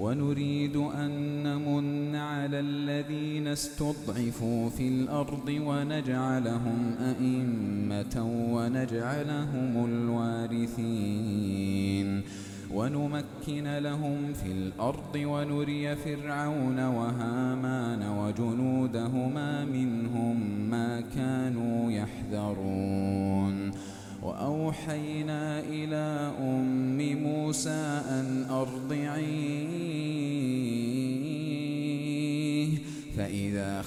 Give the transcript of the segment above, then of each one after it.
ونريد أن نمن على الذين استضعفوا في الأرض ونجعلهم أئمة ونجعلهم الوارثين. ونمكن لهم في الأرض ونري فرعون وهامان وجنودهما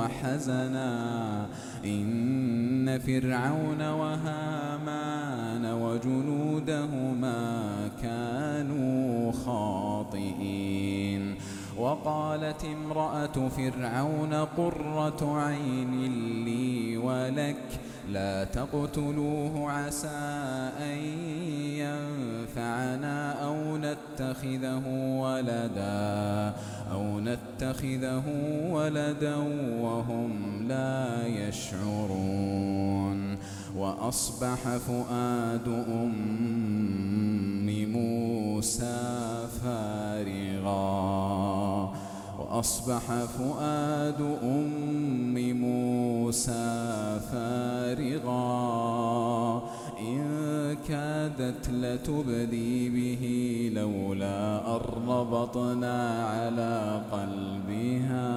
وحزنا. إن فرعون وهامان وجنودهما كانوا خاطئين. وقالت امرأة فرعون قرة عين لي ولك لا تقتلوه عسى أن ينفعنا أو نتخذه ولدا. أو نتخذه ولدا وهم لا يشعرون. وأصبح فؤاد أم موسى فارغا. وأصبح فؤاد أم موسى فارغا. كادت لتبدي به لولا أن ربطنا على قلبها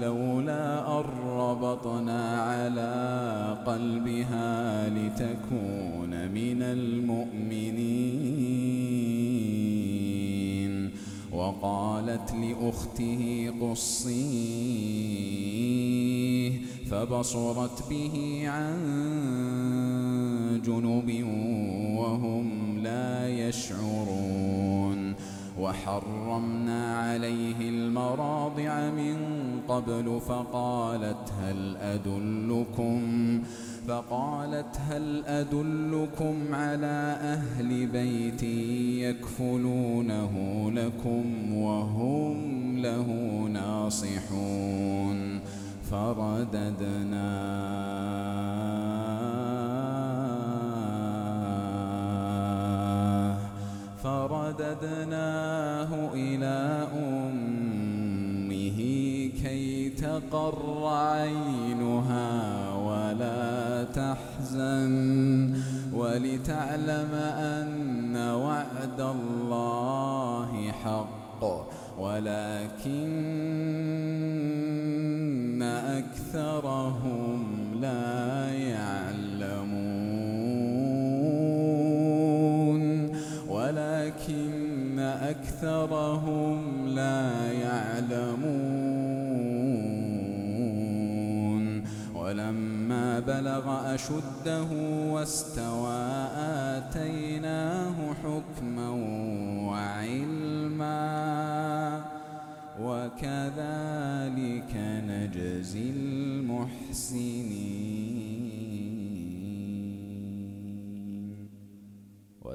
لولا أن ربطنا على قلبها لتكون من المؤمنين. وقالت لأخته قصيه فبصرت به عن جنب وهم لا يشعرون. وحرمنا عليه المراضع من قبل فقالت هل أدلكم فقالت هل أدلكم على أهل بيت يكفلونه لكم وهم له ناصحون. فرددناه فرددناه إلى أمه كي تقر عينها ولا تحزن ولتعلم أن وعد الله حق. ولكن أكثرهم لا يعلمون ولكن أكثرهم لا يعلمون. ولما بلغ أشده واستوى آتيناه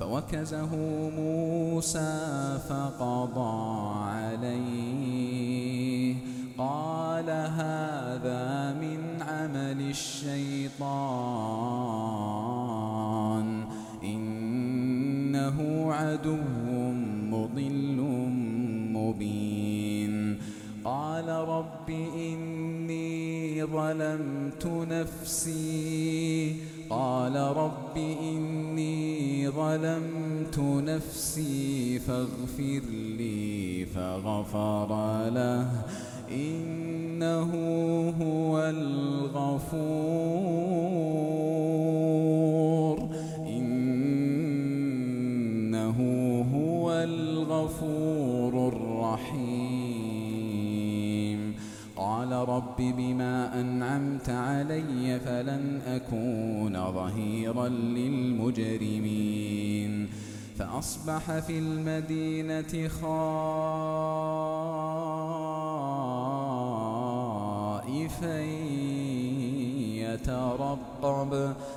فوكزه موسى فقضى عليه. قال هذا من عمل الشيطان. إنه عدو مضل مبين. قال رب ظلمت نفسي. قال رب إني ظلمت نفسي فاغفر لي فغفر له. إنه هو الغفور رب بما أنعمت علي فلن أكون ظهيرا للمجرمين. فأصبح في المدينة خائفا يترقب.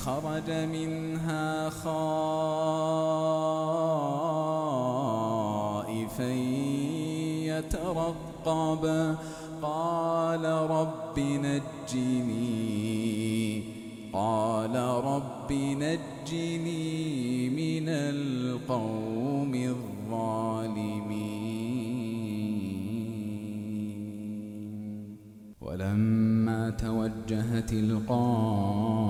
فخرج منها خائفا يترقب. قال رب نجني قال رب نجني من القوم الظالمين. ولما توجه تلقاء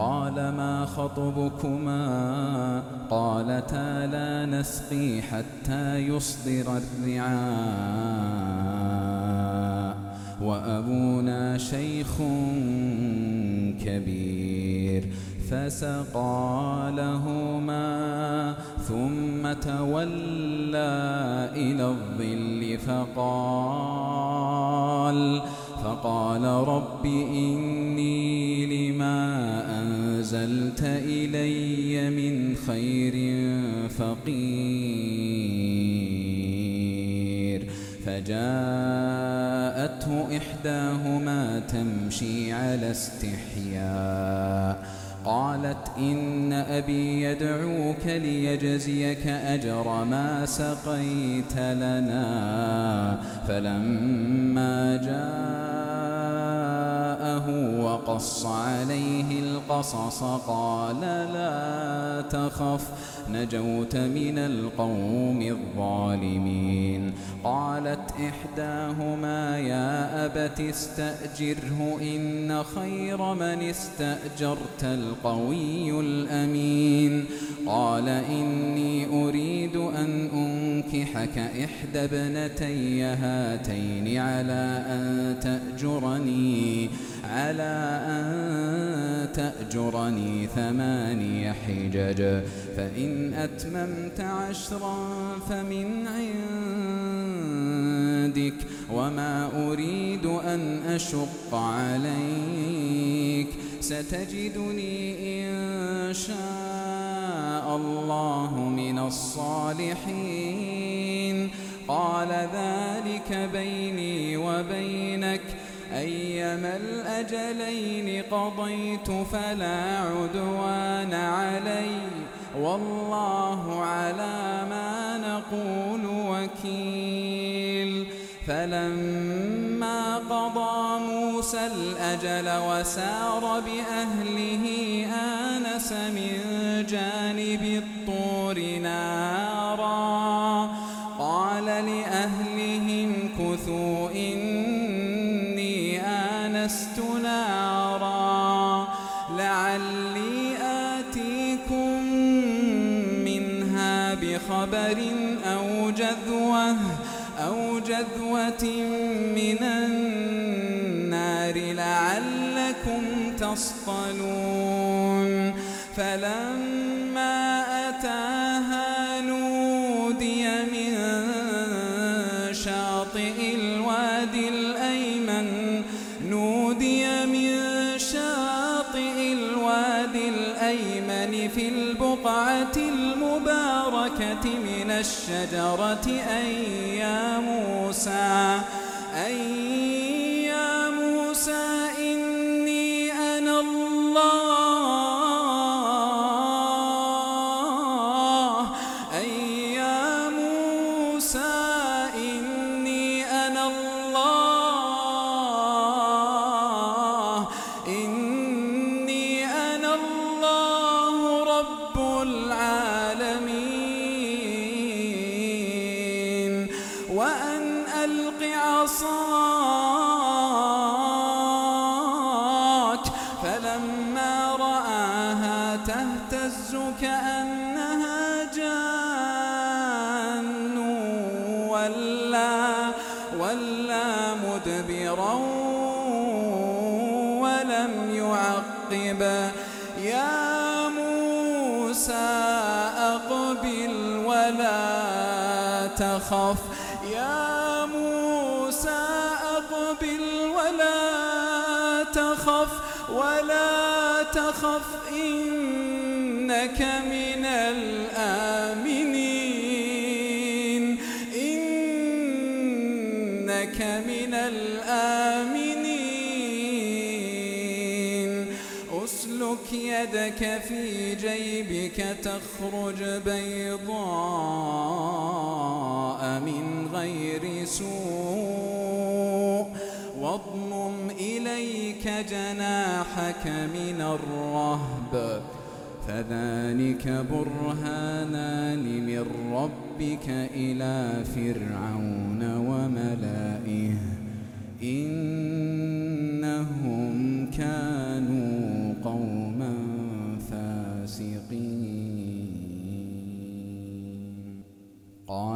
قال ما خطبكما قالتا لا نسقي حتى يصدر الرعاء وأبونا شيخ كبير فسقى لهما ثم تولى إلى الظل فقال فقال رب إني إلي من خير فقير. فجاءته إحداهما تمشي على استحياء. قالت إن أبي يدعوك ليجزيك أجر ما سقيت لنا. فلما جاءه وقص عليه القصص قال لا تخف نجوت من القوم الظالمين. قالت إحداهما يا أبت استأجره إن خير من استأجرت القوي الأمين. قال إني أريد أن أنكح أنكحك إحدى ابنتي هاتين على أن تأجرني. على أن تأجرني ثماني حجج. فإن أتممت عشرا فمن عندك وما أريد أن أشق عليك. ستجدني إن شاء الله من الصالحين. قال ذلك بيني وبينك أيما الأجلين قضيت فلا عدوان علي والله على ما نقول وكيل فلما قضى موسى الأجل وسار بأهله آنس من جانب الطور نارا جذوة أو جذوة من النار لعلكم تصطلون. فلما الشجرة أي يا موسى تهتز كأنها جان ولا ولا مدبرا ولم يعقب. يا موسى أقبل ولا تخف. يا موسى أقبل ولا تخف. ولا تخف. يدك في جيبك تخرج بيضاء من غير سوء. واضمم إليك جناحك من الرهب. فذلك برهانان من ربك إلى فرعون وملئه إنهم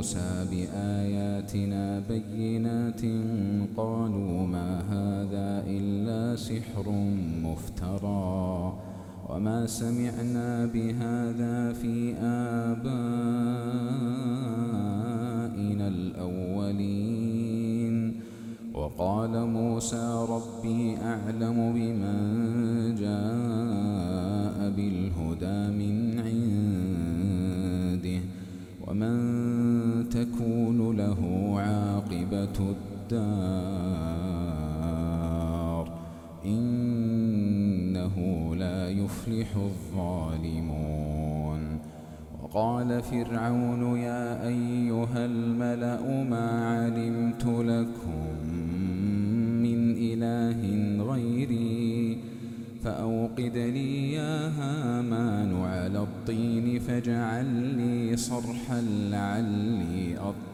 موسى بآياتنا بينات قالوا ما هذا إلا سحر مفترى وما سمعنا بهذا في آبائنا الأولين وقال موسى ربي أعلم بمن الدار إنه لا يفلح الظالمون. وقال فرعون يا أيها الملأ ما علمت لكم من إله غيري فأوقد لي يا هامان على الطين فاجعل لي صرحا لعلي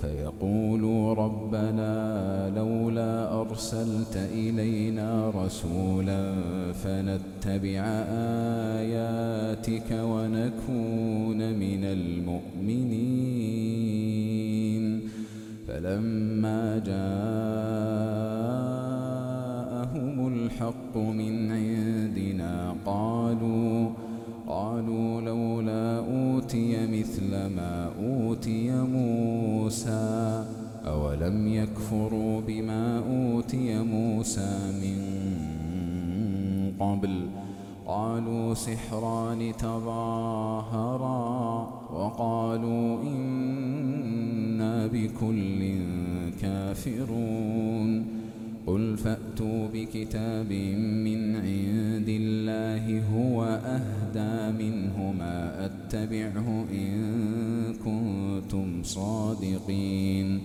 فيقولوا ربنا لولا أرسلت إلينا رسولا فنتبع آياتك ونكون من المؤمنين. فلما جاءهم الحق من مثل ما أوتي موسى أولم يكفروا بما أوتي موسى من قبل؟ قالوا سحران تظاهرا وقالوا إنا بكل كافرون. قل فأتوا بكتاب من عند الله هو أهدى منه ما أتبعه إن كنتم صادقين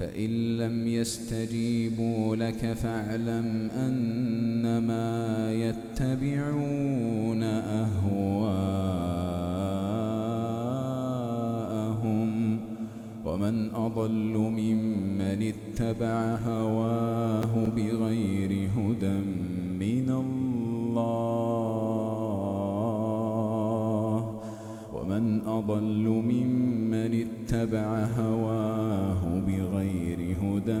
فإن لم يستجيبوا لك فاعلم أنما يتبعون أهواءهم ومن أضل ممن اتبع هواه بغير هدى من الله. ومن أضل ممن اتبع هواه بغير هدى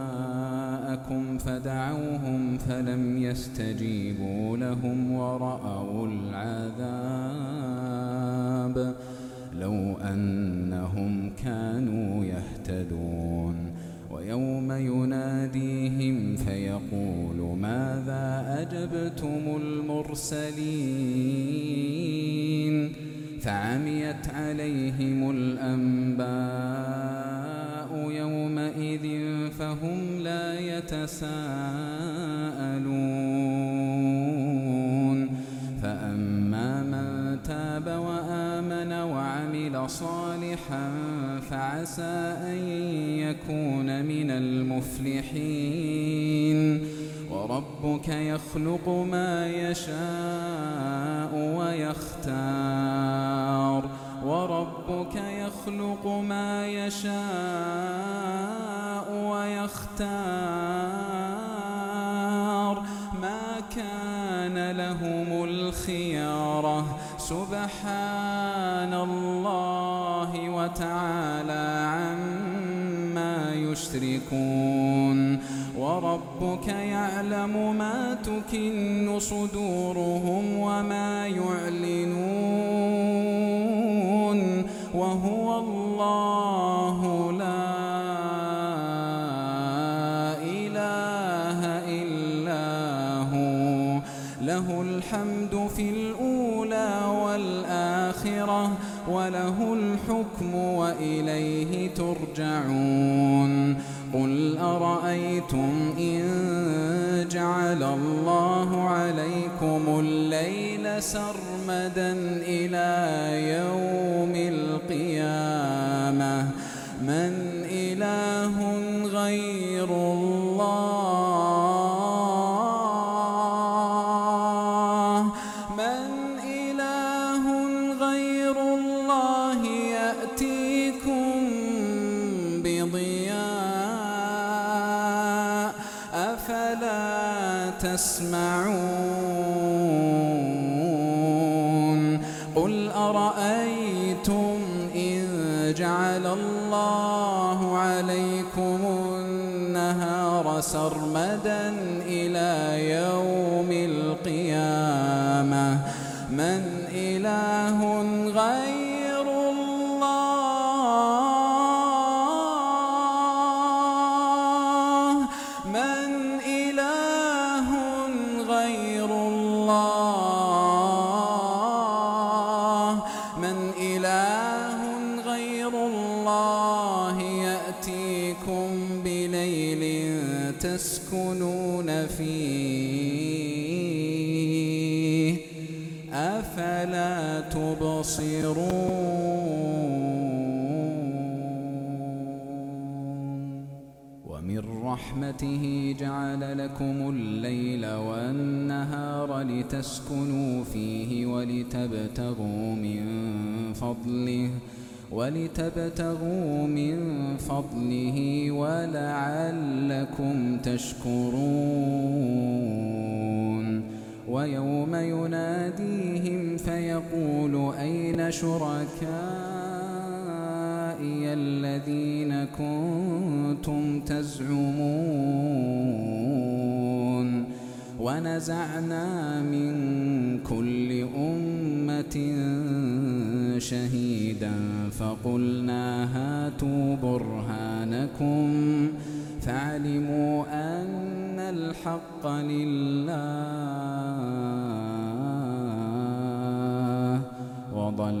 شركاءكم فدعوهم فلم يستجيبوا لهم ورأوا العذاب لو أنهم كانوا يهتدون ويوم يناديهم فيقول ماذا أجبتم المرسلين فعميت عليهم يتساءلون. فأما من تاب وآمن وعمل صالحا فعسى أن يكون من المفلحين. وربك يخلق ما يشاء ويختار. وربك يخلق ما يشاء ويختار ما كان لهم الخيارة. سبحان الله وتعالى عما يشركون. وربك يعلم ما تكن صدورهم وما يعلنون. وهو الله وله الحكم وإليه ترجعون. قل أرأيتم إن جعل الله عليكم الليل سرمدا إلى يوم القيامة. من إله غير تسمعون. قل أرأيتم إن جعل الله عليكم النهار سرمدا رحمته جعل لكم الليل والنهار لتسكنوا فيه ولتبتغوا من فضله ولتبتغوا من فضله ولعلكم تشكرون. ويوم يناديهم فيقول أين شركائي الذين كنتم تزعمون ونزعنا من كل أمة شهيدا فقلنا هاتوا برهانكم فعلموا أن الحق لله وضل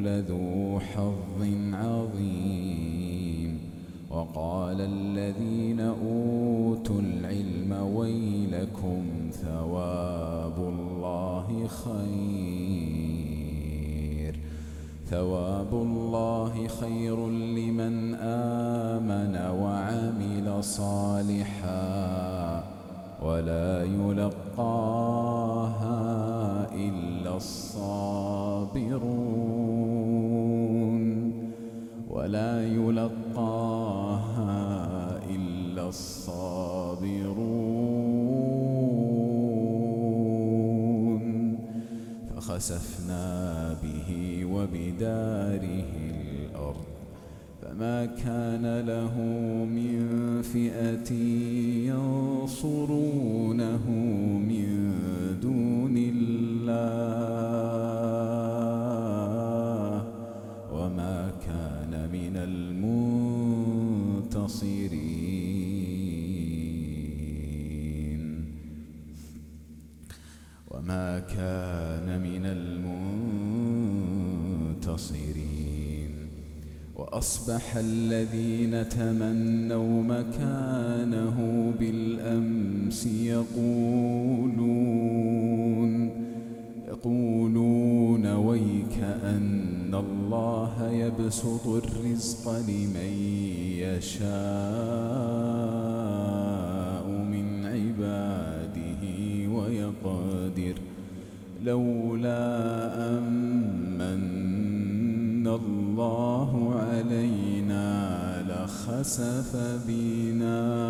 لذو حظ عظيم. وقال الذين أوتوا العلم ويلكم ثواب الله خير. ثواب الله خير لمن آمن وعمل صالحا ولا يلقاها إلا الصابرون فخسفنا به وبداره الأرض فما كان له من فئة ينصرونه من دون الله وما كان من المنتصرين. وما كان وأصبح الذين تمنوا مكانه بالأمس يقولون يقولون ويك أن الله يبسط الرزق لمن يشاء من عباده ويقدر لولا أمن لخسف بنا.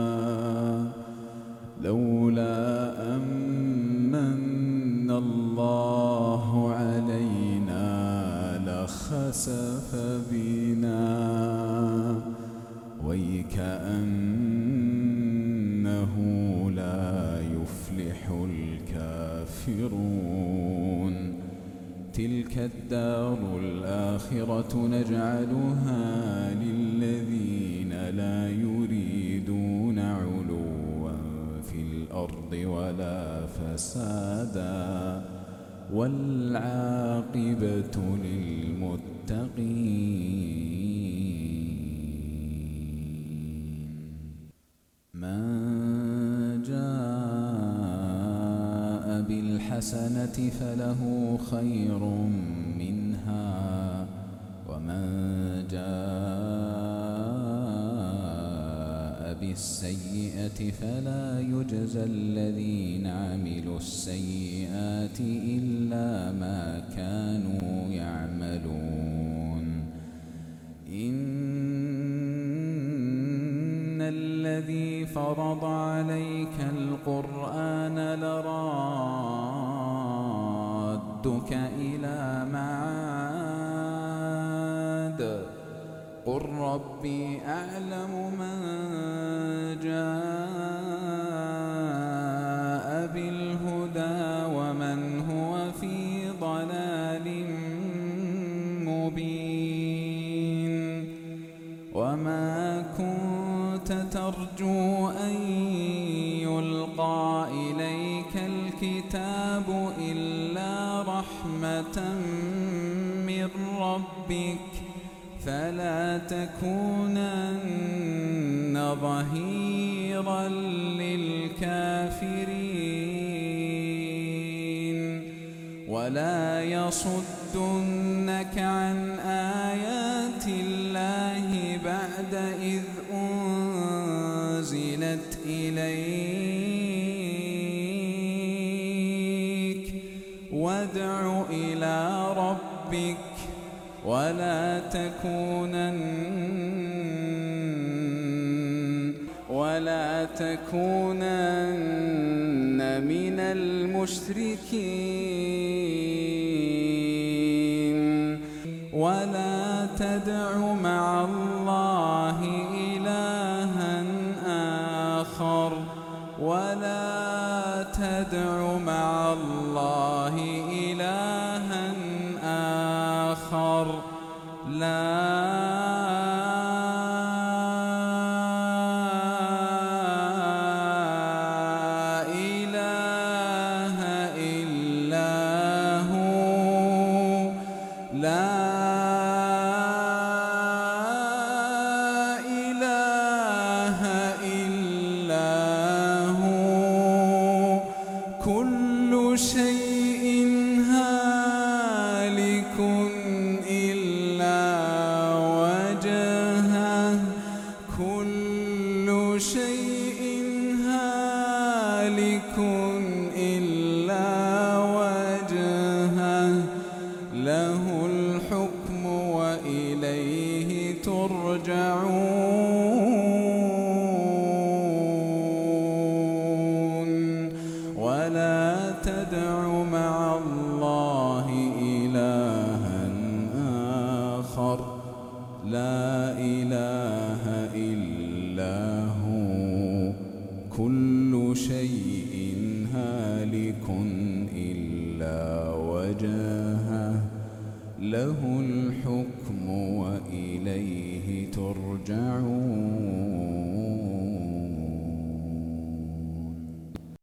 والعاقبة للمتقين. من جاء بالحسنة فله خير بالسيئة فلا يجزى الذين عملوا السيئات إلا ما كانوا يعملون. للكافرين ولا يصدنك عن آيات الله بعد إذ أنزلت إليك. وادع إلى ربك ولا تكونن تكونن من المشركين. ولا تدع مع الله إلها آخر. ولا تدع